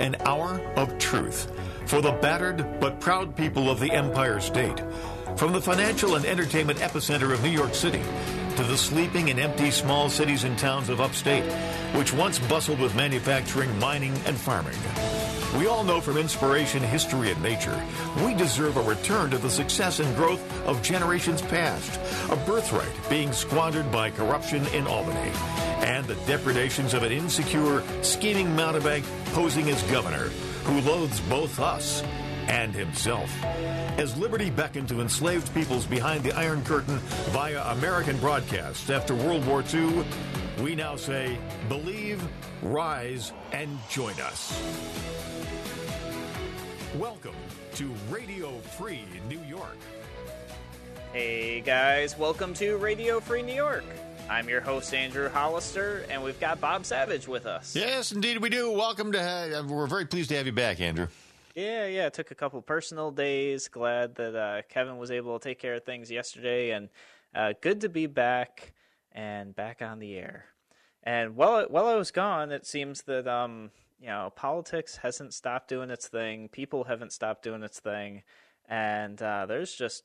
an hour of truth for the battered but proud people of the Empire State. From the financial and entertainment epicenter of New York City to the sleeping and empty small cities and towns of upstate, which once bustled with manufacturing, mining, and farming. We all know from inspiration, history, and nature, we deserve a return to the success and growth of generations past, a birthright being squandered by corruption in Albany, and the depredations of an insecure, scheming mountebank posing as governor who loathes both us and himself. As liberty beckoned to enslaved peoples behind the Iron Curtain via American broadcasts after World War II, we now say, believe, rise, and join us. Welcome to Radio Free New York. Hey guys, welcome to Radio Free New York. I'm your host Andrew Hollister, and we've got Bob Savage with us. Yes, indeed we do. Welcome to. Uh, we're very pleased to have you back, Andrew. Yeah, yeah. It took a couple personal days. Glad that uh, Kevin was able to take care of things yesterday, and uh, good to be back and back on the air. And while while I was gone, it seems that um, you know politics hasn't stopped doing its thing. People haven't stopped doing its thing, and uh, there's just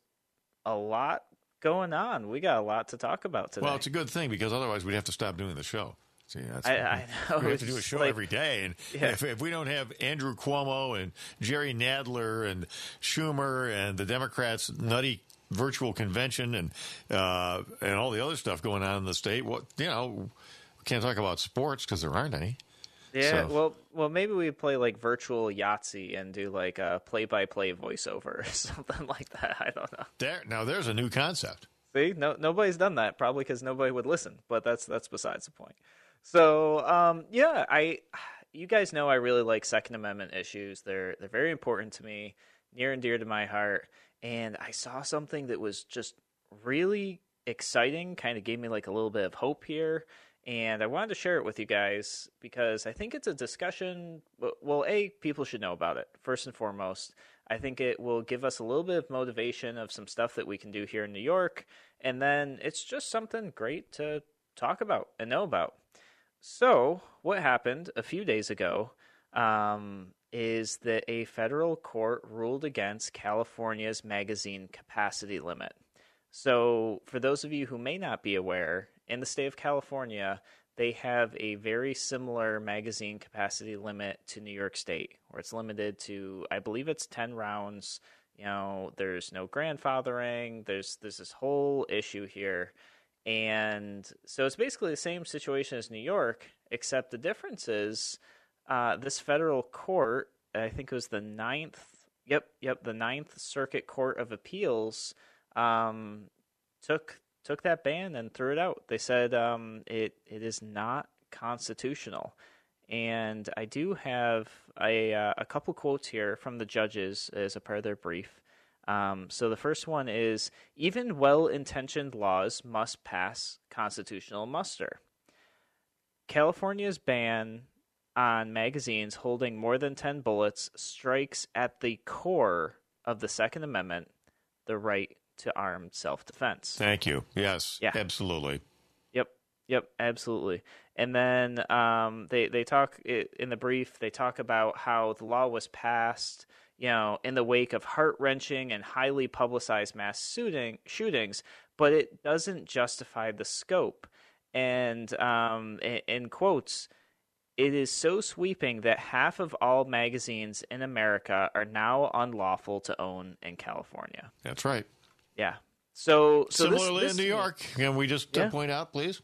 a lot going on. We got a lot to talk about today. Well, it's a good thing because otherwise we'd have to stop doing the show. See, that's I, I know. we have to do a show like, every day, and Yeah. if, if we don't have Andrew Cuomo and Jerry Nadler and Schumer and the Democrats' nutty virtual convention and uh, and all the other stuff going on in the state, what you know, can't talk about sports because there aren't any. Yeah, So- well, well, maybe we play like virtual Yahtzee and do like a play-by-play voiceover or something like that. I don't know. There now, there's a new concept. See, no, nobody's done that probably because nobody would listen. But that's that's besides the point. So, um, yeah, I, you guys know I really like Second Amendment issues. They're they're very important to me, near and dear to my heart. And I saw something that was just really exciting. Kind of gave me like a little bit of hope here. And I wanted to share it with you guys because I think it's a discussion. Well, A, people should know about it, first and foremost. I think it will give us a little bit of motivation of some stuff that we can do here in New York. And then it's just something great to talk about and know about. So, what happened a few days ago um, is that a federal court ruled against California's magazine capacity limit. So, for those of you who may not be aware, in the state of California, they have a very similar magazine capacity limit to New York State, where it's limited to, I believe it's 10 rounds. You know, there's no grandfathering. There's there's this whole issue here, and so it's basically the same situation as New York, except the difference is uh, this federal court. I think it was the ninth. Yep, yep, the Ninth Circuit Court of Appeals um, took took that ban and threw it out. They said um, it it is not constitutional. And I do have a uh, a couple quotes here from the judges as a part of their brief. Um, so the first one is even well-intentioned laws must pass constitutional muster. California's ban on magazines holding more than 10 bullets strikes at the core of the Second Amendment, the right to armed self-defense. Thank you. Yes, Yeah. absolutely. Yep, yep, absolutely. And then um, they they talk in the brief. They talk about how the law was passed, you know, in the wake of heart wrenching and highly publicized mass shooting shootings, but it doesn't justify the scope. And um, in quotes, it is so sweeping that half of all magazines in America are now unlawful to own in California. That's right. Yeah. So, so Similarly this- in New York, can we just uh, Yeah. point out, please?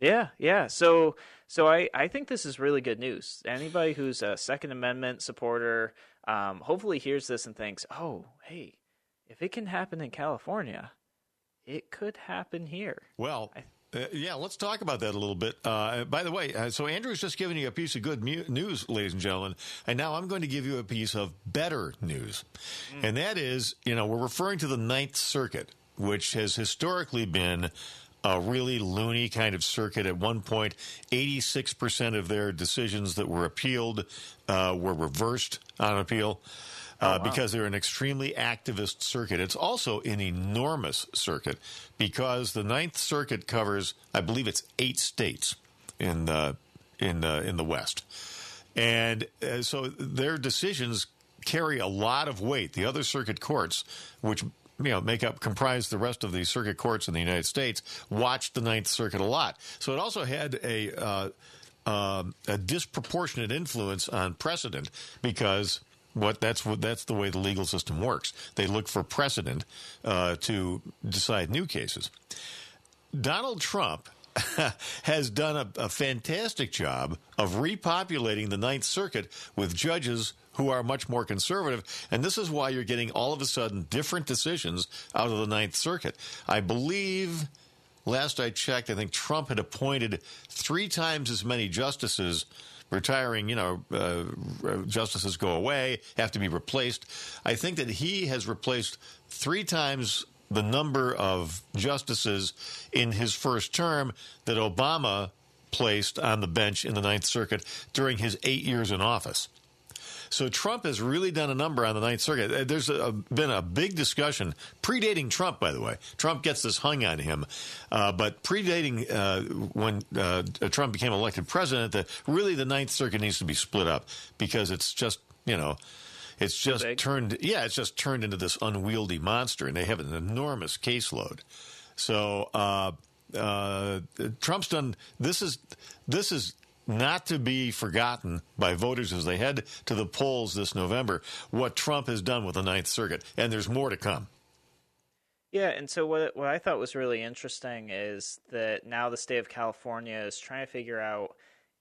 Yeah, yeah. So, so I, I think this is really good news. Anybody who's a Second Amendment supporter, um, hopefully hears this and thinks, "Oh, hey, if it can happen in California, it could happen here." Well, uh, yeah, let's talk about that a little bit. Uh, by the way, uh, so Andrew's just given you a piece of good mu- news, ladies and gentlemen, and now I'm going to give you a piece of better news. And that is, you know, we're referring to the Ninth Circuit, which has historically been a really loony kind of circuit. At one point, 86% of their decisions that were appealed uh, were reversed on appeal. Uh, Because they're an extremely activist circuit. It's also an enormous circuit because the Ninth Circuit covers, I believe it's eight states in the in the in the West, And uh, so their decisions carry a lot of weight. The other circuit courts, which you know make up comprise the rest of the circuit courts in the United States, watched the Ninth Circuit a lot. So it also had a uh, uh, a disproportionate influence on precedent because what that's what that's the way the legal system works. They look for precedent uh, to decide new cases. Donald Trump has done a, a, fantastic job of repopulating the Ninth Circuit with judges who are much more conservative. And this is why you're getting all of a sudden different decisions out of the Ninth Circuit. I believe, last I checked, I think Trump had appointed three times as many justices. Retiring, you know, uh, justices go away, have to be replaced. I think that he has replaced three times the number of justices in his first term that Obama placed on the bench in the Ninth Circuit during his eight years in office. So Trump has really done a number on the Ninth Circuit. Uh, there's a, been a big discussion, predating Trump, by the way. Trump gets this hung on him, uh, but predating uh, when uh, Trump became elected president, that really the Ninth Circuit needs to be split up because it's just you know it's just turned, yeah, it's just turned into this unwieldy monster, and they have an enormous caseload. So uh, uh, Trump's done. This is this is not to be forgotten by voters as they head to the polls this November. What Trump has done with the Ninth Circuit, and there's more to come. Yeah, and so what what I thought was really interesting is that now the state of California is trying to figure out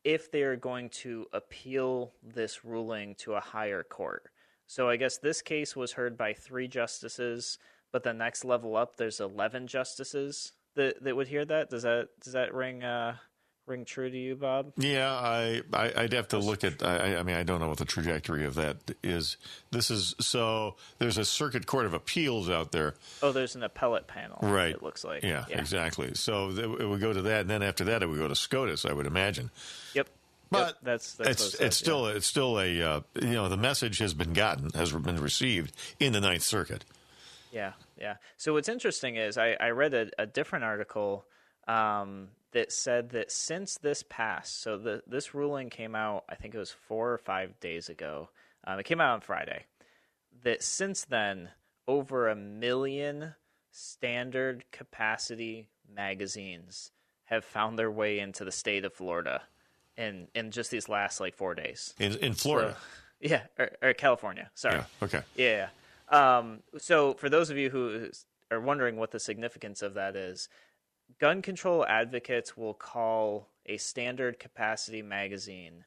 if they are going to appeal this ruling to a higher court. So I guess this case was heard by three justices, but the next level up, there's eleven justices that that would hear that. Does that does that ring uh, ring true to you, Bob? Yeah, I, I would have to look at. I, I mean, I don't know what the trajectory of that is. This is so. There's a circuit court of appeals out there. Oh, there's an appellate panel. Right. It looks like. Yeah, yeah. exactly. So it would go to that, and then after that, it would go to SCOTUS. I would imagine. Yep. But yep, that's, that's it's it's still yeah. it's still a uh, you know the message has been gotten has been received in the Ninth Circuit. Yeah, yeah. So what's interesting is I, I read a, a different article um, that said that since this passed, so the this ruling came out I think it was four or five days ago. Um, it came out on Friday. That since then, over a million standard capacity magazines have found their way into the state of Florida in in just these last like four days in in Florida. So, yeah, or, or, California. Sorry. Yeah, okay. Yeah. Um, so for those of you who are wondering what the significance of that is, gun control advocates will call a standard capacity magazine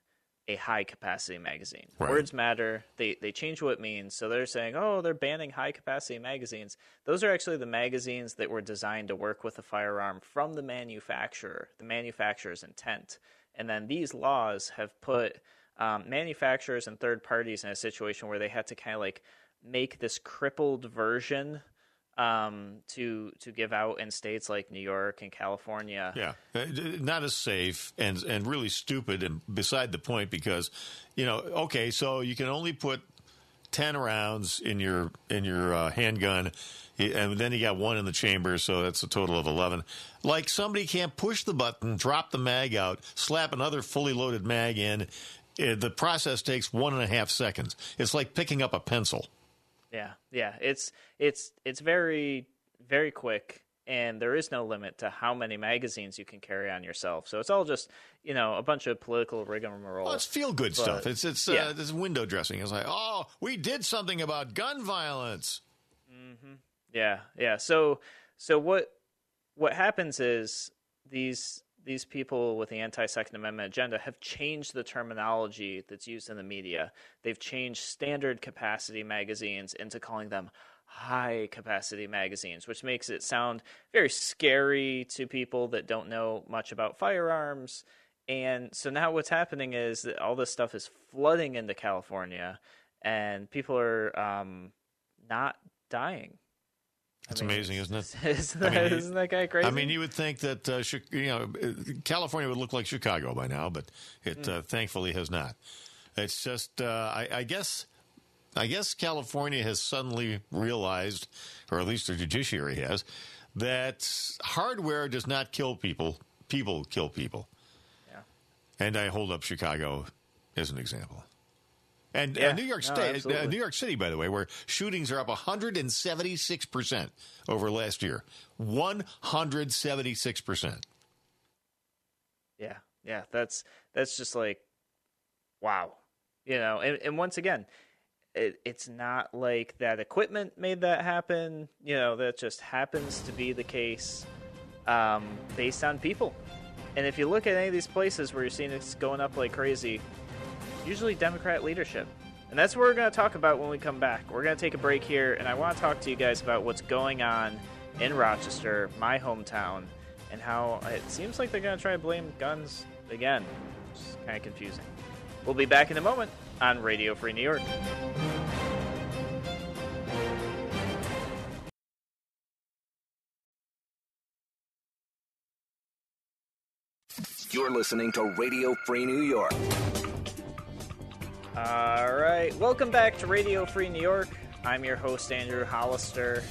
a high capacity magazine. Right. Words matter. They they change what it means. So they're saying, "Oh, they're banning high capacity magazines." Those are actually the magazines that were designed to work with a firearm from the manufacturer, the manufacturer's intent. And then these laws have put um, manufacturers and third parties in a situation where they had to kind of like make this crippled version um, to to give out in states like New York and California. Yeah, uh, not as safe and and really stupid and beside the point because you know okay, so you can only put ten rounds in your in your uh, handgun and then you got one in the chamber, so that's a total of 11. Like somebody can't push the button, drop the mag out, slap another fully loaded mag in. Eh, the process takes one and a half seconds. It's like picking up a pencil. Yeah, yeah. It's it's it's very very quick, and there is no limit to how many magazines you can carry on yourself. So it's all just you know a bunch of political rigmarole. Well, it's feel good stuff. It's it's uh, yeah. uh, it's window dressing. It's like oh, we did something about gun violence. Mm-hmm. Yeah, yeah. So so what what happens is these these people with the anti-second amendment agenda have changed the terminology that's used in the media. They've changed standard capacity magazines into calling them high capacity magazines, which makes it sound very scary to people that don't know much about firearms. And so now what's happening is that all this stuff is flooding into California, and people are um, not dying that's I mean, amazing, isn't it? Isn't that, I mean, isn't that guy crazy? I mean, you would think that uh, you know California would look like Chicago by now, but it mm. uh, thankfully has not. It's just, uh, I, I, guess, I guess California has suddenly realized, or at least the judiciary has, that hardware does not kill people; people kill people. Yeah. And I hold up Chicago as an example. And Yeah, uh, New York no, State, uh. New York City, by the way, where shootings are up 176 percent over last year. 176 percent. Yeah, yeah, that's that's just like, wow, you know. And, and once again, it, it's not like that equipment made that happen. You know, that just happens to be the case um, based on people. And if you look at any of these places where you're seeing it's going up like crazy, usually Democrat leadership. And that's what we're going to talk about when we come back. We're going to take a break here, and I want to talk to you guys about what's going on in Rochester, my hometown, and how it seems like they're going to try to blame guns again. It's kind of confusing. We'll be back in a moment on Radio Free New York. You're listening to Radio Free New York. All right, welcome back to Radio Free New York. I'm your host Andrew Hollister,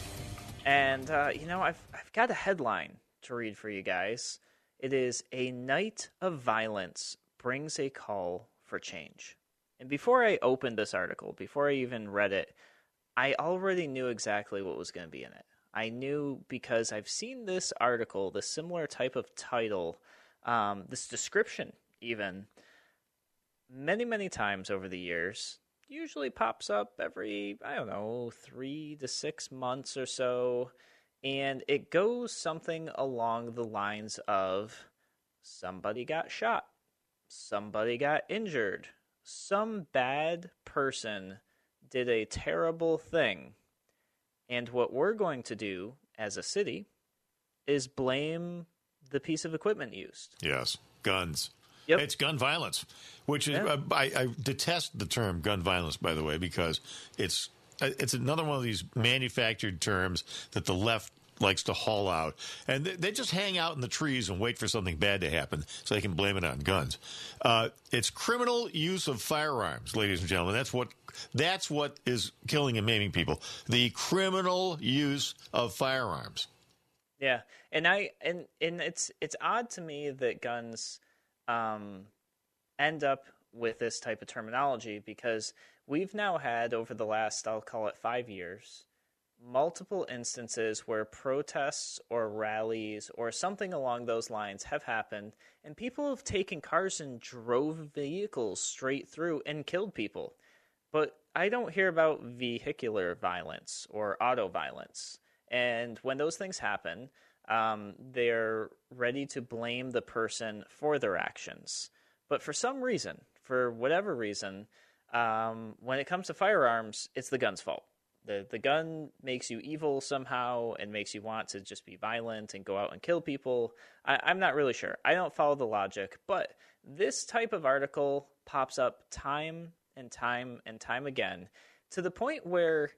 and uh, you know I've I've got a headline to read for you guys. It is a night of violence brings a call for change. And before I opened this article, before I even read it, I already knew exactly what was going to be in it. I knew because I've seen this article, the similar type of title, um, this description even many many times over the years usually pops up every i don't know 3 to 6 months or so and it goes something along the lines of somebody got shot somebody got injured some bad person did a terrible thing and what we're going to do as a city is blame the piece of equipment used Yes, guns. Yep. It's gun violence, which is Yeah. uh, I, I detest the term gun violence. By the way, because it's uh, it's another one of these manufactured terms that the left likes to haul out, and they, they just hang out in the trees and wait for something bad to happen so they can blame it on guns. Uh, it's criminal use of firearms, ladies and gentlemen. That's what that's what is killing and maiming people. The criminal use of firearms. Yeah, and I and and it's it's odd to me that guns um, end up with this type of terminology because we've now had over the last I'll call it five years multiple instances where protests or rallies or something along those lines have happened and people have taken cars and drove vehicles straight through and killed people but I don't hear about vehicular violence or auto violence. And when those things happen, um, they're ready to blame the person for their actions. But for some reason, for whatever reason, um, when it comes to firearms, it's the gun's fault. The, the gun makes you evil somehow and makes you want to just be violent and go out and kill people. I, I'm not really sure. I don't follow the logic, but this type of article pops up time and time and time again to the point where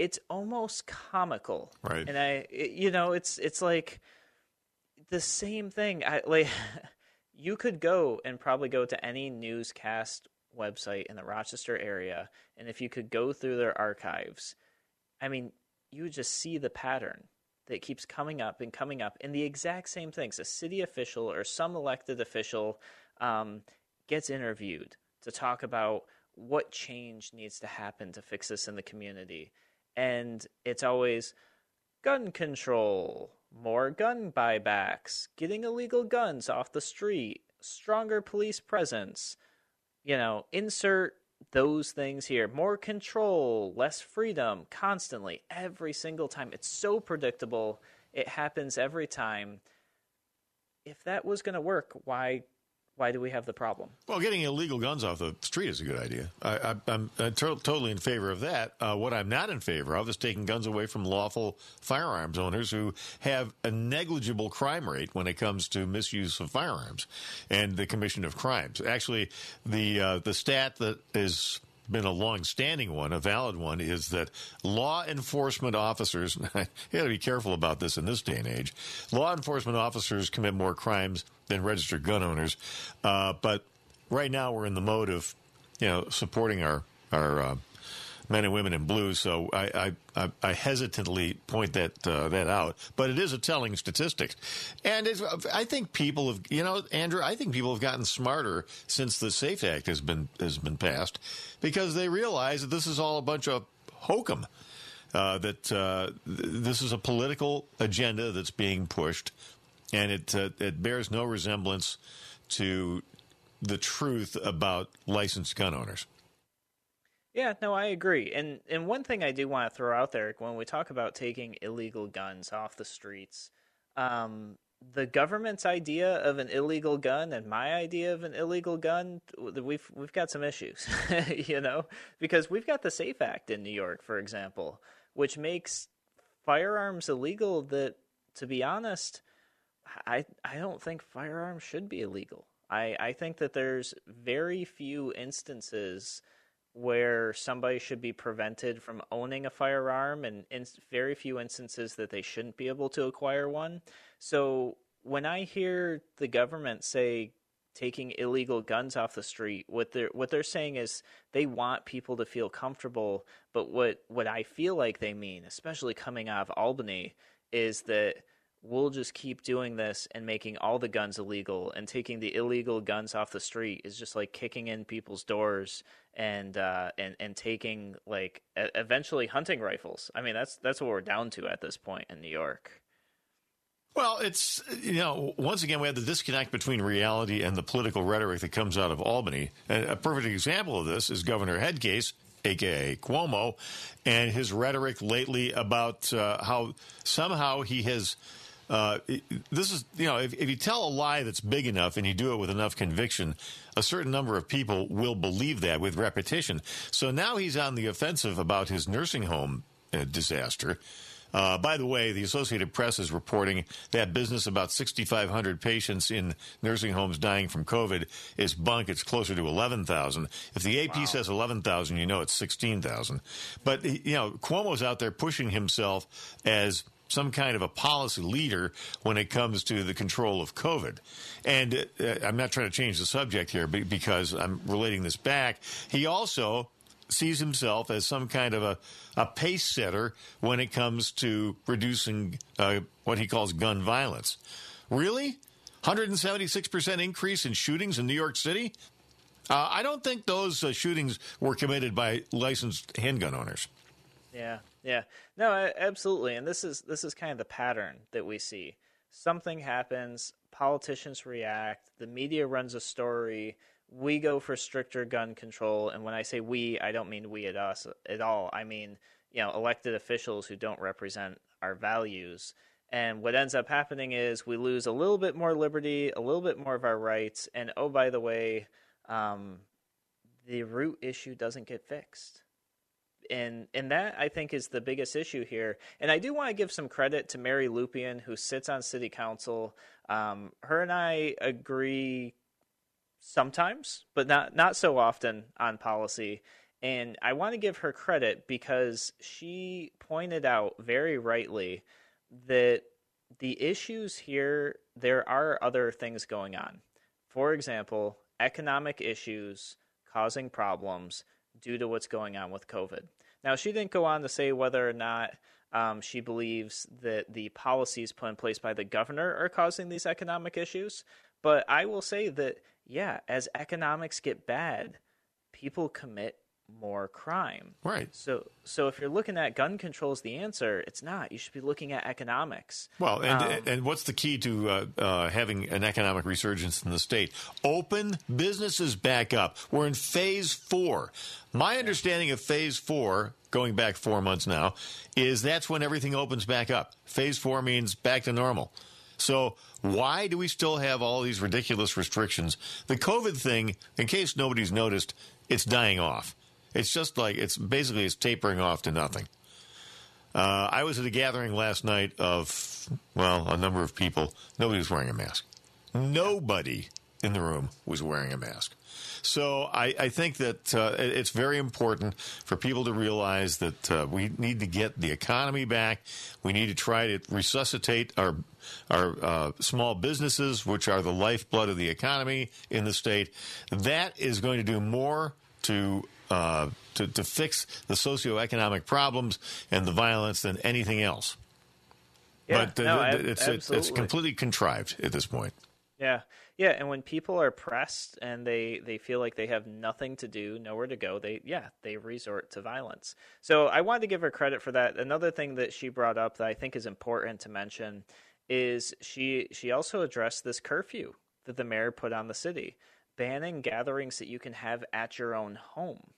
it's almost comical. Right. And I, it- you know, it's it's like the same thing. I like you could go and probably go to any newscast website in the Rochester area, and if you could go through their archives, I mean, you would just see the pattern that keeps coming up and coming up, and the exact same things. A city official or some elected official um, gets interviewed to talk about what change needs to happen to fix this in the community, and it's always gun control, more gun buybacks, getting illegal guns off the street, stronger police presence. You know, insert those things here. More control, less freedom, constantly, every single time. It's so predictable. It happens every time. If that was going to work, why why do we have the problem? Well, getting illegal guns off the street is a good idea. I, I'm uh, to- totally in favor of that. Uh, what I'm not in favor of is taking guns away from lawful firearms owners who have a negligible crime rate when it comes to misuse of firearms and the commission of crimes. Actually, the uh, the stat that is been a long-standing one, a valid one, is that law enforcement officers. you got to be careful about this in this day and age. Law enforcement officers commit more crimes than registered gun owners, uh, but right now we're in the mode of, you know, supporting our our uh, men and women in blue. So I, I, I hesitantly point that uh, that out, but it is a telling statistic, and I think people have, you know, Andrew, I think people have gotten smarter since the Safe Act has been has been passed, because they realize that this is all a bunch of hokum. Uh, that uh, th- this is a political agenda that's being pushed, and it uh, it bears no resemblance to the truth about licensed gun owners. Yeah, no, I agree. And and one thing I do want to throw out there when we talk about taking illegal guns off the streets, um, the government's idea of an illegal gun and my idea of an illegal gun, we've we've got some issues, you know, because we've got the Safe Act in New York, for example, which makes firearms illegal. That, to be honest, I I don't think firearms should be illegal. I I think that there's very few instances where somebody should be prevented from owning a firearm and in very few instances that they shouldn't be able to acquire one. So when I hear the government say taking illegal guns off the street, what they're what they're saying is they want people to feel comfortable, but what what I feel like they mean, especially coming out of Albany, is that we'll just keep doing this and making all the guns illegal and taking the illegal guns off the street is just like kicking in people's doors and uh, and and taking like eventually hunting rifles. I mean that's that's what we're down to at this point in New York. Well, it's you know once again we have the disconnect between reality and the political rhetoric that comes out of Albany. A perfect example of this is Governor Headcase aka Cuomo, and his rhetoric lately about uh, how somehow he has uh, this is, you know, if, if you tell a lie that's big enough and you do it with enough conviction, a certain number of people will believe that with repetition. So now he's on the offensive about his nursing home uh, disaster. Uh, by the way, the Associated Press is reporting that business about 6,500 patients in nursing homes dying from COVID is bunk. It's closer to 11,000. If the AP wow. says 11,000, you know it's 16,000. But, you know, Cuomo's out there pushing himself as some kind of a policy leader when it comes to the control of COVID. And uh, I'm not trying to change the subject here because I'm relating this back. He also sees himself as some kind of a, a pace setter when it comes to reducing uh, what he calls gun violence. Really? 176% increase in shootings in New York City? Uh, I don't think those uh, shootings were committed by licensed handgun owners. Yeah, yeah, no, absolutely, and this is this is kind of the pattern that we see. Something happens, politicians react, the media runs a story, we go for stricter gun control, and when I say we, I don't mean we at us at all. I mean you know elected officials who don't represent our values. And what ends up happening is we lose a little bit more liberty, a little bit more of our rights, and oh by the way, um, the root issue doesn't get fixed and and that I think is the biggest issue here. And I do want to give some credit to Mary Lupien, who sits on City Council. Um, her and I agree sometimes, but not not so often on policy. And I want to give her credit because she pointed out very rightly that the issues here there are other things going on. For example, economic issues causing problems due to what's going on with COVID. Now, she didn't go on to say whether or not um, she believes that the policies put in place by the governor are causing these economic issues. But I will say that, yeah, as economics get bad, people commit more crime. Right. So so if you're looking at gun control as the answer, it's not. You should be looking at economics. Well, and um, and what's the key to uh, uh, having an economic resurgence in the state? Open businesses back up. We're in phase four. My understanding of phase four, going back four months now, is that's when everything opens back up. Phase four means back to normal. So why do we still have all these ridiculous restrictions? The COVID thing, in case nobody's noticed, it's dying off. It's just like it's basically it's tapering off to nothing. Uh, I was at a gathering last night of well, a number of people. Nobody was wearing a mask. Nobody in the room was wearing a mask. So I, I think that uh, it's very important for people to realize that uh, we need to get the economy back. We need to try to resuscitate our our uh, small businesses, which are the lifeblood of the economy in the state. That is going to do more to uh, to to fix the socioeconomic problems and the violence than anything else. Yeah, but no, it's, it's it's completely contrived at this point. Yeah, yeah, and when people are pressed and they they feel like they have nothing to do, nowhere to go, they yeah they resort to violence. So I wanted to give her credit for that. Another thing that she brought up that I think is important to mention is she she also addressed this curfew that the mayor put on the city, banning gatherings that you can have at your own home,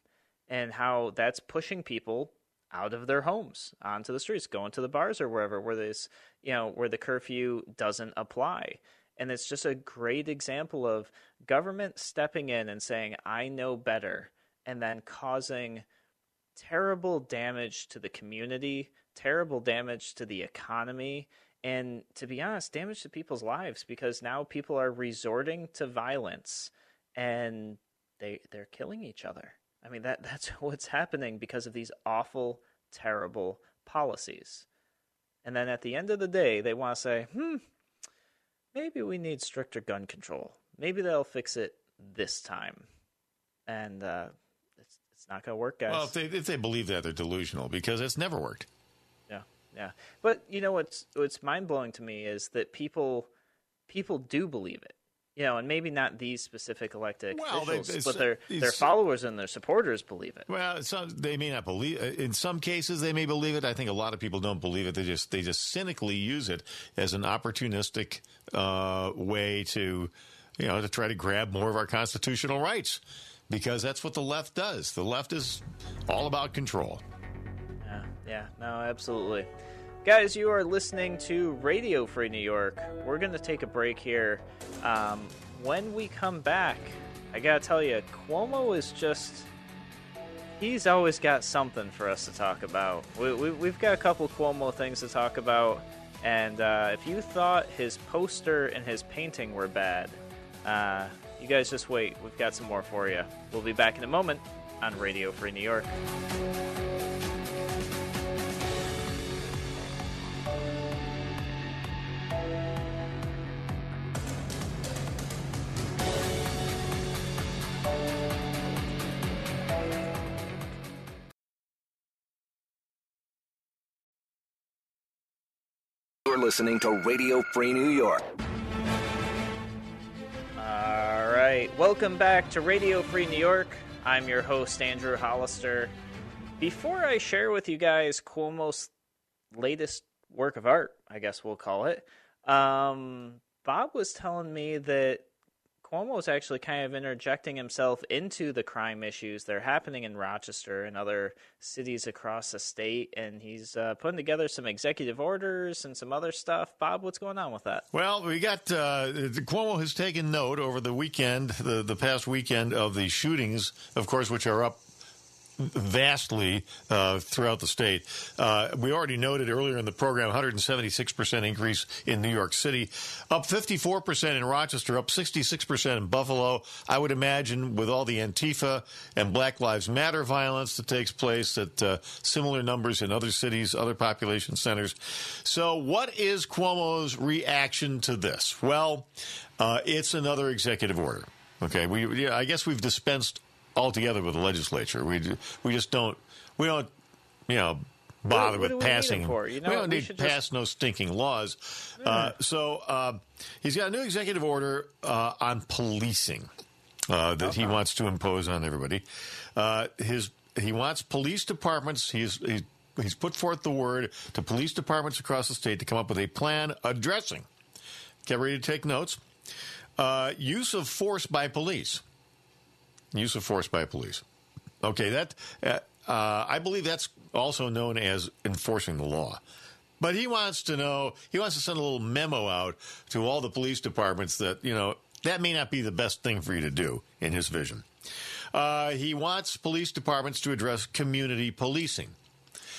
and how that's pushing people out of their homes onto the streets, going to the bars or wherever where this you know where the curfew doesn't apply. And it's just a great example of government stepping in and saying, I know better, and then causing terrible damage to the community, terrible damage to the economy, and to be honest, damage to people's lives because now people are resorting to violence and they they're killing each other. I mean that that's what's happening because of these awful, terrible policies. And then at the end of the day, they want to say, "Hmm, maybe we need stricter gun control. Maybe they'll fix it this time." And uh, it's it's not going to work, guys. Well, if they if they believe that, they're delusional because it's never worked. Yeah, yeah. But you know what's what's mind blowing to me is that people people do believe it. You know, and maybe not these specific elected Well, they- officials, but their their followers and their supporters believe it. Well, some, they may not believe. uh, In some cases, they may believe it. I think a lot of people don't believe it. They just they just cynically use it as an opportunistic uh, way to, you know, to try to grab more of our constitutional rights, because that's what the left does. The left is all about control. Yeah, yeah, no, absolutely. Guys, you are listening to Radio Free New York. We're going to take a break here. Um, when we come back, I got to tell you, Cuomo is just. He's always got something for us to talk about. We, we, we've got a couple Cuomo things to talk about. And uh, if you thought his poster and his painting were bad, uh, you guys just wait. We've got some more for you. We'll be back in a moment on Radio Free New York. Listening to Radio Free New York. All right, welcome back to Radio Free New York. I'm your host, Andrew Hollister. Before I share with you guys Cuomo's latest work of art, I guess we'll call it, um, Bob was telling me that Cuomo is actually kind of interjecting himself into the crime issues that are happening in Rochester and other cities across the state, and he's uh, putting together some executive orders and some other stuff. Bob, what's going on with that? Well, we got uh, Cuomo has taken note over the weekend, the the past weekend of the shootings, of course, which are up vastly uh, throughout the state. Uh, we already noted earlier in the program 176% increase in New York City, up 54% in Rochester, up 66% in Buffalo. I would imagine with all the Antifa and Black Lives Matter violence that takes place, that uh, similar numbers in other cities, other population centers. So, what is Cuomo's reaction to this? Well, uh, it's another executive order. Okay, we yeah, I guess we've dispensed altogether with the legislature. We we just don't we don't you know bother what do with passing. You know, we don't we need should pass just- no stinking laws. Uh, so uh, he's got a new executive order uh, on policing uh, that he wants to impose on everybody. Uh, his he wants police departments. He's he's he's put forth the word to police departments across the state to come up with a plan addressing. Get ready to take notes. Uh, use of force by police. Use of force by police. Okay, that uh, uh, I believe that's also known as enforcing the law. But he wants to know. He wants to send a little memo out to all the police departments that you know that may not be the best thing for you to do in his vision. Uh, he wants police departments to address community policing.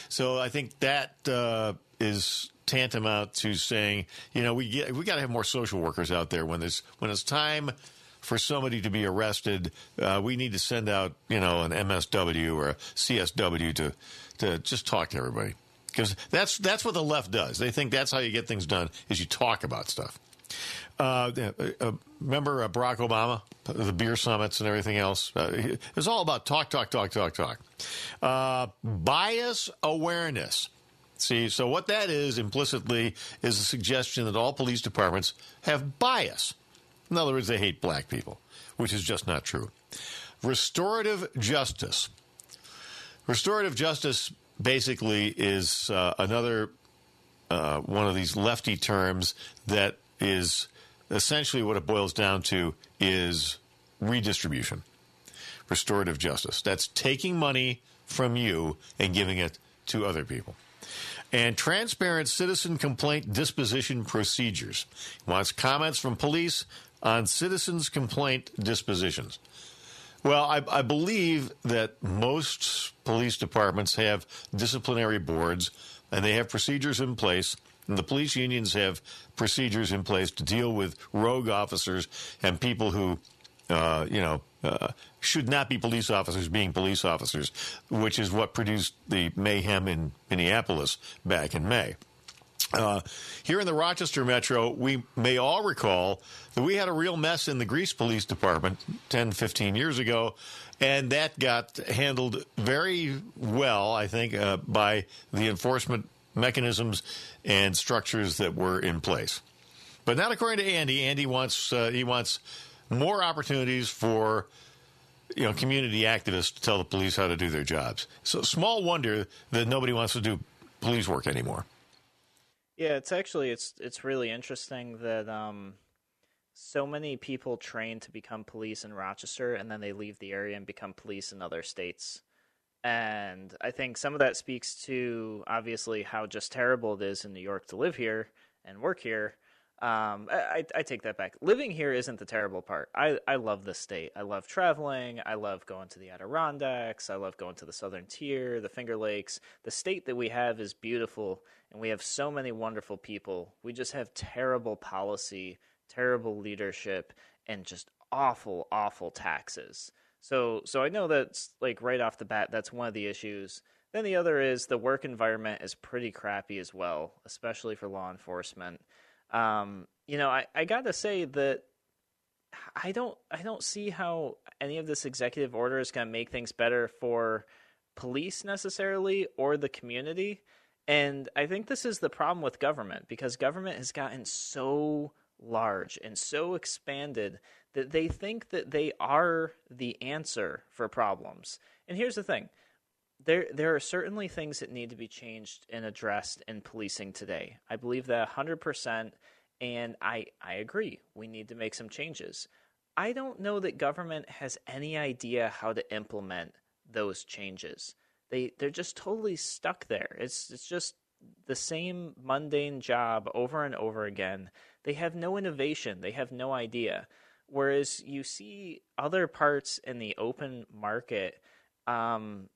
So I think that uh, is tantamount to saying, you know, we get, we got to have more social workers out there when there's when it's time for somebody to be arrested. Uh, we need to send out, you know, an MSW or a CSW to to just talk to everybody because that's that's what the left does. They think that's how you get things done is you talk about stuff. Uh, uh, remember uh, Barack Obama, the beer summits and everything else? Uh, it was all about talk, talk, talk, talk, talk. Uh, bias awareness. See, so what that is implicitly is a suggestion that all police departments have bias. In other words, they hate black people, which is just not true. Restorative justice. Restorative justice basically is uh, another uh, one of these lefty terms that is essentially what it boils down to is redistribution, restorative justice. That's taking money from you and giving it to other people. And transparent citizen complaint disposition procedures. Wants comments from police on citizens' complaint dispositions. Well, I, I, believe that most police departments have disciplinary boards and they have procedures in place. And the police unions have procedures in place to deal with rogue officers and people who, uh, you know, uh, should not be police officers being police officers, which is what produced the mayhem in Minneapolis back in May. Uh, here in the Rochester Metro, we may all recall that we had a real mess in the Greece Police Department 10, 15 years ago, and that got handled very well, I think, uh, by the enforcement mechanisms and structures that were in place. But not according to Andy. Andy wants uh, he wants more opportunities for you know community activists to tell the police how to do their jobs. So small wonder that nobody wants to do police work anymore. Yeah, it's actually it's it's really interesting that um, so many people train to become police in Rochester and then they leave the area and become police in other states. And I think some of that speaks to obviously how just terrible it is in New York to live here and work here. Um, I, I, take that back. Living here isn't the terrible part. I, I love the state. I love traveling. I love going to the Adirondacks. I love going to the Southern Tier, the Finger Lakes. The state that we have is beautiful, and we have so many wonderful people. We just have terrible policy, terrible leadership, and just awful, awful taxes. So, so I know that's like right off the bat, that's one of the issues. Then the other is the work environment is pretty crappy as well, especially for law enforcement. Um, you know, I, I got to say that I don't I don't see how any of this executive order is going to make things better for police necessarily or the community. And I think this is the problem with government because government has gotten so large and so expanded that they think that they are the answer for problems. And here's the thing. There there are certainly things that need to be changed and addressed in policing today. I believe that 100% and I I agree. We need to make some changes. I don't know that government has any idea how to implement those changes. They they're just totally stuck there. It's it's just the same mundane job over and over again. They have no innovation. They have no idea. Whereas you see other parts in the open market um,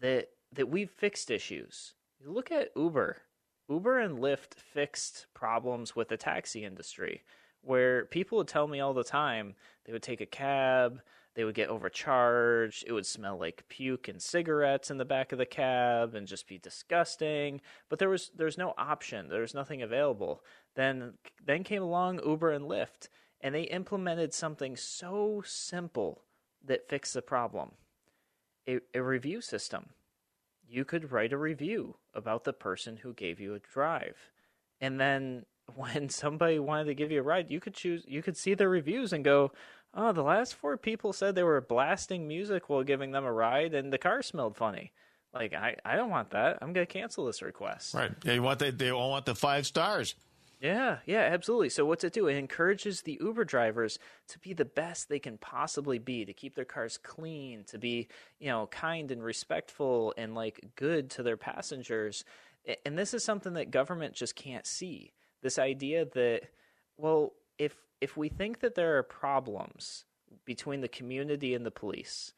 that that we've fixed issues. You look at Uber. Uber and Lyft fixed problems with the taxi industry where people would tell me all the time they would take a cab, they would get overcharged, it would smell like puke and cigarettes in the back of the cab and just be disgusting, but there was there's no option, there was nothing available. Then then came along Uber and Lyft and they implemented something so simple that fixed the problem. A, a review system you could write a review about the person who gave you a drive. And then when somebody wanted to give you a ride, you could choose you could see their reviews and go, "Oh, the last four people said they were blasting music while giving them a ride and the car smelled funny." Like I, I don't want that. I'm gonna cancel this request. Right. They want they they all want the five stars. Yeah, yeah, absolutely. So what's it do? It encourages the Uber drivers to be the best they can possibly be, to keep their cars clean, to be, you know, kind and respectful and like good to their passengers. And this is something that government just can't see. This idea that well, if if we think that there are problems between the community and the police,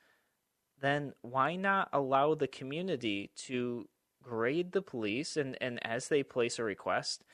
then why not allow the community to grade the police and, and as they place a request,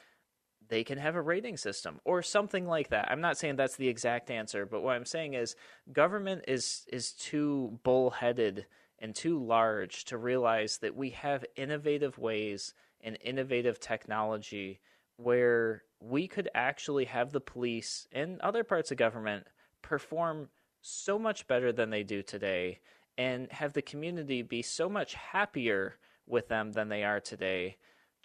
they can have a rating system or something like that. I'm not saying that's the exact answer, but what I'm saying is government is is too bullheaded and too large to realize that we have innovative ways and innovative technology where we could actually have the police and other parts of government perform so much better than they do today and have the community be so much happier with them than they are today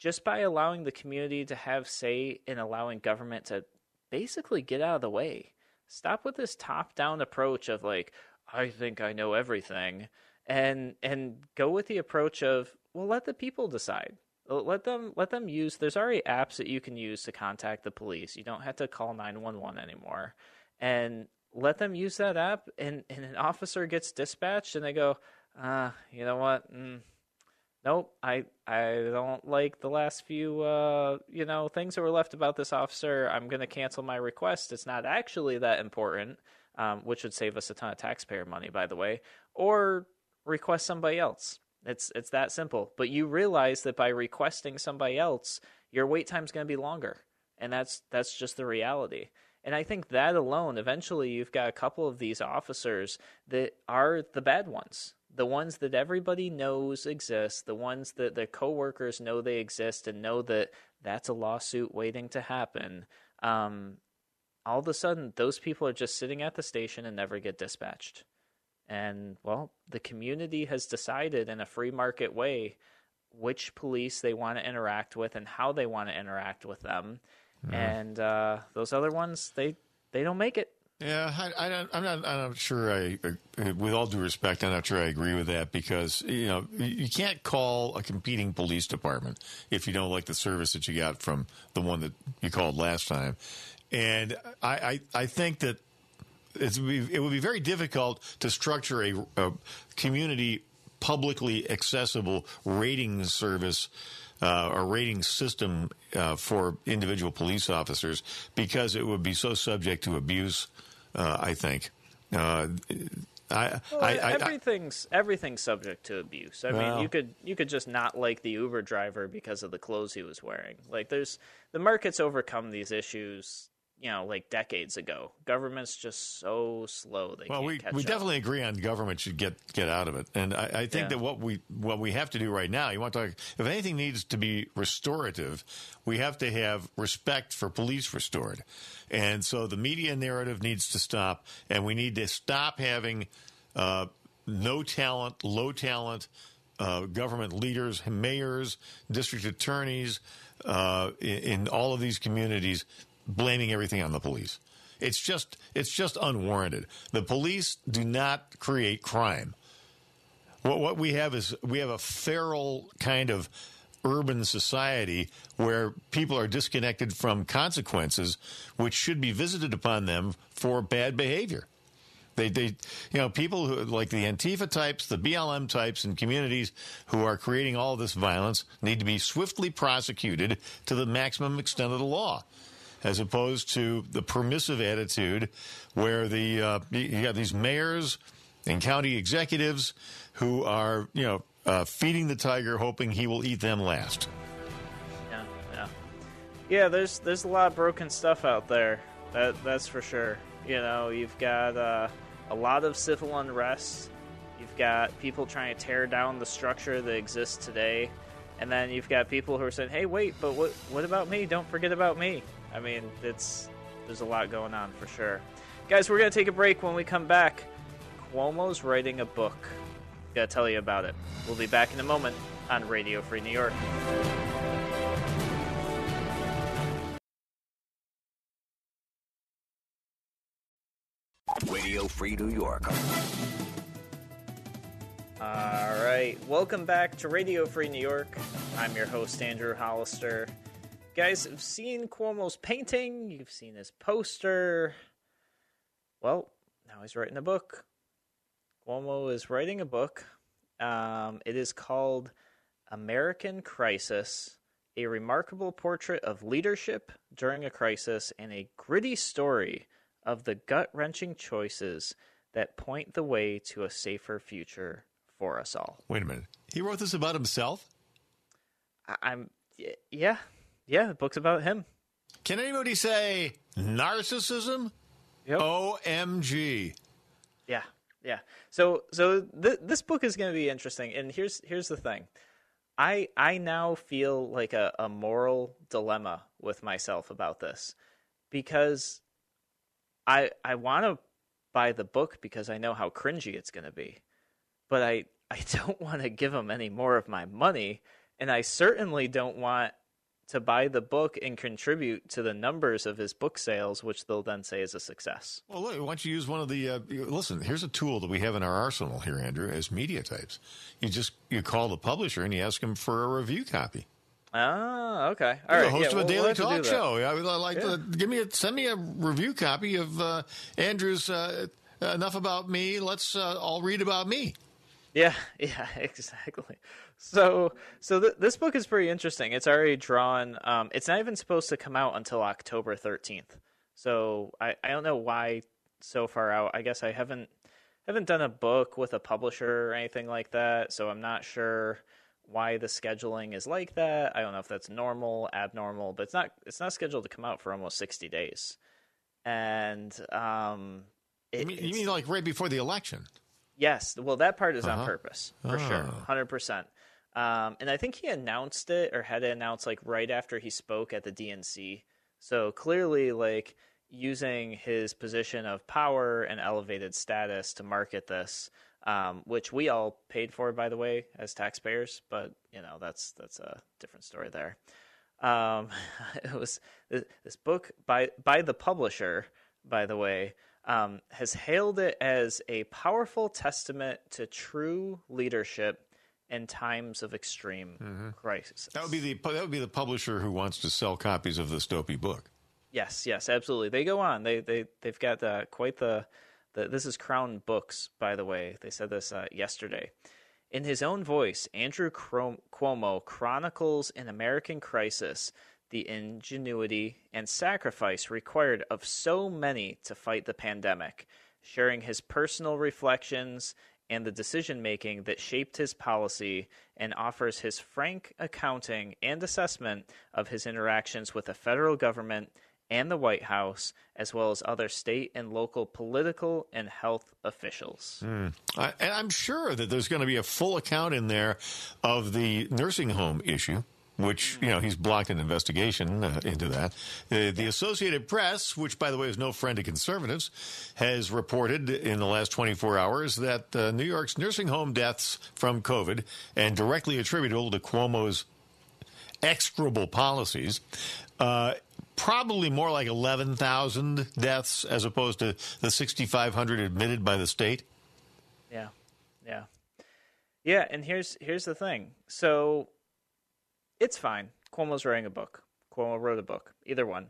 just by allowing the community to have say in allowing government to basically get out of the way. Stop with this top-down approach of like I think I know everything and and go with the approach of well let the people decide. Let them let them use there's already apps that you can use to contact the police. You don't have to call 911 anymore. And let them use that app and, and an officer gets dispatched and they go, uh, you know what? Mm, nope, I I don't like the last few uh, you know things that were left about this officer. I'm going to cancel my request. It's not actually that important, um, which would save us a ton of taxpayer money, by the way. Or request somebody else. It's it's that simple. But you realize that by requesting somebody else, your wait time's going to be longer, and that's that's just the reality. And I think that alone, eventually, you've got a couple of these officers that are the bad ones the ones that everybody knows exist, the ones that their coworkers know they exist and know that that's a lawsuit waiting to happen. Um, all of a sudden, those people are just sitting at the station and never get dispatched. And well, the community has decided in a free market way which police they want to interact with and how they want to interact with them. Mm. And uh, those other ones, they they don't make it. Yeah, I, am not. I'm not sure. I, with all due respect, I'm not sure I agree with that because you know you can't call a competing police department if you don't like the service that you got from the one that you called last time. And I, I, I think that it would be very difficult to structure a, a community publicly accessible rating service uh, or rating system uh, for individual police officers because it would be so subject to abuse uh, I think. Uh, I, well, I, I, everything's everything's subject to abuse. I well, mean, you could you could just not like the Uber driver because of the clothes he was wearing. Like, there's the market's overcome these issues you know, like decades ago. Government's just so slow. They well, we we up. definitely agree on government should get get out of it, and I, I think yeah. that what we what we have to do right now, you want to talk, if anything needs to be restorative, we have to have respect for police restored, and so the media narrative needs to stop, and we need to stop having uh, no talent, low talent. Uh, government leaders, mayors, district attorneys uh, in, in all of these communities blaming everything on the police. It's just it's just unwarranted. The police do not create crime. What what we have is we have a feral kind of urban society where people are disconnected from consequences which should be visited upon them for bad behavior. They, they, you know, people who like the Antifa types, the BLM types and communities who are creating all this violence need to be swiftly prosecuted to the maximum extent of the law as opposed to the permissive attitude where the uh, you got these mayors and county executives who are you know uh, feeding the tiger, hoping he will eat them last. Yeah, yeah, yeah. There's there's a lot of broken stuff out there. That that's for sure. You know, you've got uh, a lot of civil unrest. You've got people trying to tear down the structure that exists today. And then you've got people who are saying, "Hey, wait, but what what about me? Don't forget about me." I mean, it's there's a lot going on for sure. Guys, we're gonna take a break. When we come back, Cuomo's writing a book. Gotta tell you about it. We'll be back in a moment on Radio Free New York. Radio Free New York. All right, welcome back to Radio Free New York. I'm your host, Andrew Hollister guys have seen Cuomo's painting, you've seen his poster. Well, now he's writing a book. Cuomo is writing a book. Um, it is called American Crisis A Remarkable Portrait of Leadership During a Crisis and a Gritty Story of the Gut Wrenching Choices That Point the Way to a Safer Future for Us All. Wait a minute. He wrote this about himself? I- I'm. Yeah, yeah, the book's about him. Can anybody say narcissism? Yep. OMG. Yeah, yeah. So, so th- this book is going to be interesting, and here's here's the thing. I I now feel like a, a moral dilemma with myself about this because I I want to buy the book because I know how cringy it's going to be, but I I don't want to give him any more of my money, and I certainly don't want to buy the book and contribute to the numbers of his book sales, which they'll then say is a success. Well, look, why don't you use one of the? Uh, listen, here's a tool that we have in our arsenal here, Andrew, as media types. You just you call the publisher and you ask them for a review copy. Ah, okay. All You're right. the host yeah, of a we'll- daily we'll have to do talk show. I would like Yeah. to give me a send me a review copy of uh, Andrew's uh, enough about me. Let's uh, all read about me. Yeah, yeah, exactly. So, so th- this book is pretty interesting. It's already drawn. Um, it's not even supposed to come out until October thirteenth. So I, I don't know why so far out. I guess I haven't haven't done a book with a publisher or anything like that. So I'm not sure why the scheduling is like that. I don't know if that's normal, abnormal, but it's not. It's not scheduled to come out for almost sixty days. And um, it, You mean, you mean like right before the election? Yes, well, that part is on Uh-huh. purpose for sure, Ah. hundred percent. Um, and I think he announced it or had it announced like right after he spoke at the DNC. So clearly, like using his position of power and elevated status to market this, um, which we all paid for, by the way, as taxpayers. But you know, that's that's a different story there. Um, it was this book by by the publisher, by the way, um, has hailed it as a powerful testament to true leadership in times of extreme crisis. That would be the that would be the publisher who wants to sell copies of this dopey book. Yes, yes, absolutely. They go on. They they they've got uh, quite the, the. This is Crown Books, by the way. They said this uh, yesterday. In his own voice, Andrew Cuomo chronicles an American crisis, the ingenuity and sacrifice required of so many to fight the pandemic, sharing his personal reflections and the decision making that shaped his policy, and offers his frank accounting and assessment of his interactions with the federal government and the White House, as well as other state and local political and health officials. Hmm. I, and I'm sure that there's going to be a full account in there of the nursing home issue, which, you know, he's blocked an investigation uh, into that. Uh, the Associated Press, which, by the way, is no friend to conservatives, has reported in the last 24 hours that uh, New York's nursing home deaths from COVID and directly attributable to Cuomo's execrable policies. Uh, probably more like 11,000 deaths as opposed to the 6,500 admitted by the state. Yeah, yeah, yeah. And here's here's the thing. So it's fine. Cuomo's writing a book. Cuomo wrote a book. Either one.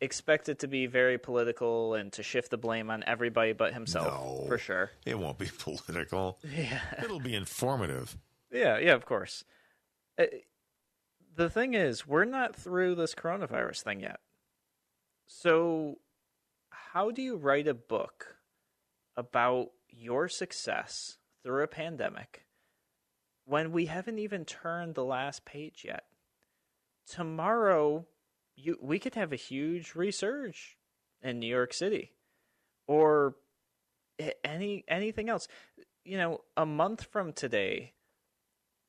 Expect it to be very political and to shift the blame on everybody but himself, No. for sure. It won't be political. Yeah. It'll be informative. Yeah, yeah, of course. Uh, the thing is, we're not through this coronavirus thing yet. So, how do you write a book about your success through a pandemic when we haven't even turned the last page yet? Tomorrow, you we could have a huge resurge in New York City, or any anything else. You know, a month from today,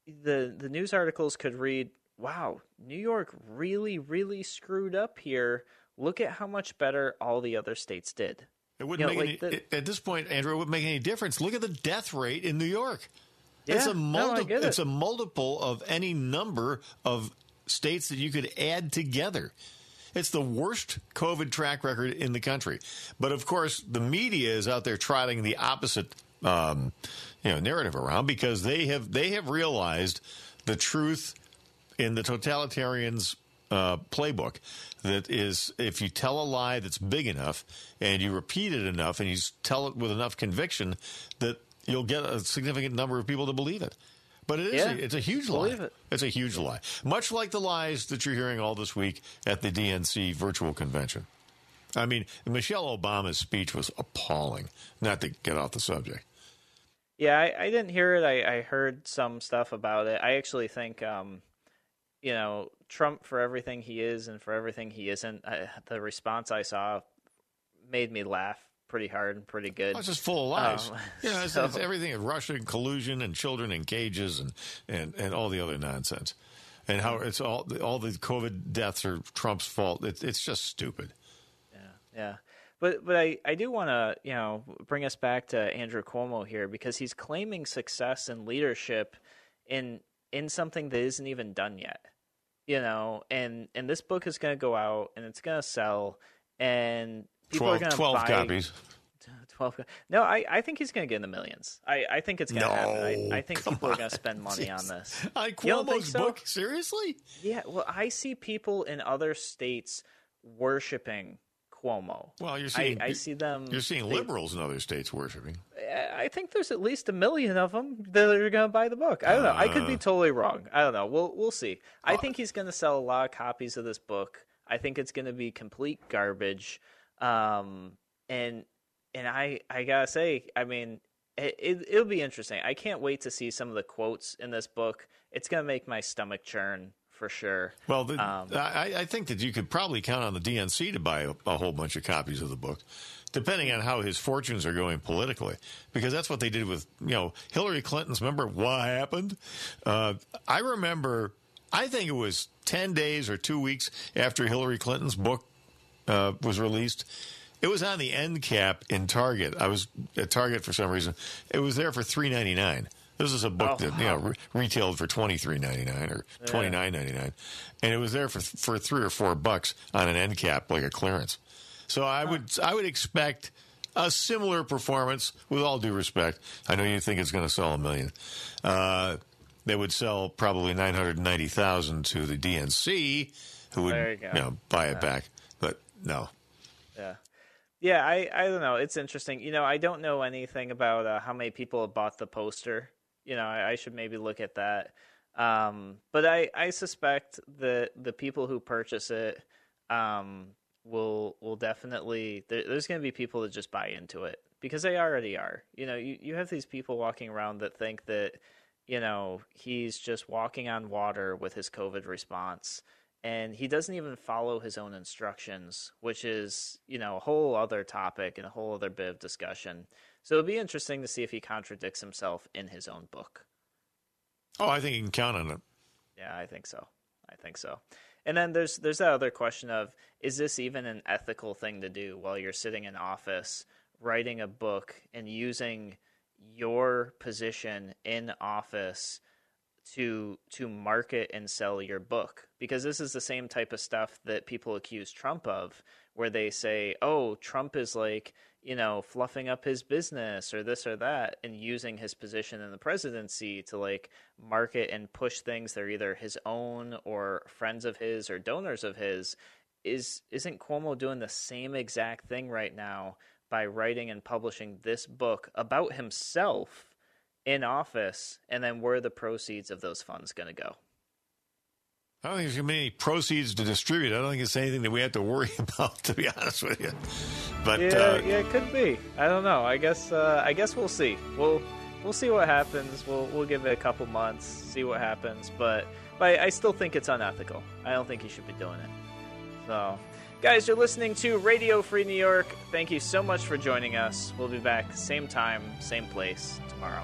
the the news articles could read, "Wow, New York really really screwed up here. Look at how much better all the other states did." It wouldn't You know, make like any, the- at this point, Andrew. It wouldn't make any difference. Look at the death rate in New York. It's Yeah, a no, multi- get it. It's a multiple of any number of states that you could add together. It's the worst COVID track record in the country. But of course, the media is out there trotting the opposite, um, you know, narrative around because they have they have realized the truth in the totalitarians' uh, playbook that is if you tell a lie that's big enough and you repeat it enough and you tell it with enough conviction that you'll get a significant number of people to believe it. But it is Yeah, a, it's a huge lie. it. It's a huge lie. Much like the lies that you're hearing all this week at the DNC virtual convention. I mean, Michelle Obama's speech was appalling. Not to get off the subject. Yeah, I, I didn't hear it. I, I heard some stuff about it. I actually think, um, you know, Trump for everything he is and for everything he isn't. I, the response I saw made me laugh pretty hard and pretty good. It's just full of lies. Um, you know, it's, it's everything in Russian collusion and children in cages and, and, and all the other nonsense. And how it's all all the COVID deaths are Trump's fault. It's it's just stupid. Yeah, yeah. But but I, I do want to, you know, bring us back to Andrew Cuomo here because he's claiming success and leadership in in something that isn't even done yet. You know, and and this book is going to go out and it's going to sell and people are 12, going to 12 buy copies. 12 co- No, I, I think he's going to get in the millions. I, I think it's going to No, happen. I, I think people are going to spend money on this. I You don't think Cuomo's so? book seriously? Yeah, well, I see people in other states worshiping Cuomo. Well, you're seeing I, I see them. You're seeing they- liberals in other states worshiping. I think there's at least a million of them that are going to buy the book. I don't know. I could Uh. be totally wrong. I don't know. We'll we'll see. I think he's going to sell a lot of copies of this book. I think it's going to be complete garbage. Um, and and I I gotta say, I mean, it, it it'll be interesting. I can't wait to see some of the quotes in this book. It's to make my stomach churn for sure. Well, the, Um, I, I think that you could probably count on the DNC to buy a, a whole bunch of copies of the book, depending on how his fortunes are going politically, because that's what they did with you know Hillary Clinton's. Remember what happened? Uh, I remember. I think it was ten days or two weeks after Hillary Clinton's book uh, was released. It was on the end cap in Target. I was at Target for some reason. It was there for three ninety nine. This is a book Oh, that you know re- retailed for twenty three ninety nine or twenty nine ninety nine, and it was there for for three or four bucks on an end cap like a clearance. So I would I would expect a similar performance. With all due respect, I know you think it's going to sell a million. Uh, they would sell probably nine hundred ninety thousand to the DNC, who would There you know buy it back. No, Yeah. Yeah, I, I don't know. It's interesting. You know, I don't know anything about uh, how many people have bought the poster. You know, I, I should maybe look at that. Um, but I, I suspect that the people who purchase it um, will will definitely there, there's going to be people that just buy into it because they already are. You know, you, you have these people walking around that think that you know he's just walking on water with his COVID response and he doesn't even follow his own instructions, which is, you know, a whole other topic and a whole other bit of discussion. So it'll be interesting to see if he contradicts himself in his own book. oh, I think you can count on it. Yeah, I think so. I think so. And then there's there's that other question of is this even an ethical thing to do while you're sitting in office writing a book and using your position in office to to market and sell your book because this is the same type of stuff that people accuse Trump of where they say oh Trump is like you know fluffing up his business or this or that and using his position in the presidency to like market and push things that are either his own or friends of his or donors of his. Is isn't Cuomo doing the same exact thing right now by writing and publishing this book about himself in office, and then where the proceeds of those funds going to go? I don't think there's going to be any proceeds to distribute. I don't think it's anything that we have to worry about, to be honest with you. But Yeah, uh, yeah, it could be. I don't know. I guess uh, I guess we'll see. We'll we'll see what happens. We'll we'll give it a couple months, see what happens. But but I still think it's unethical. I don't think he should be doing it. So, guys, you're listening to Radio Free New York. Thank you so much for joining us. We'll be back same time, same place tomorrow.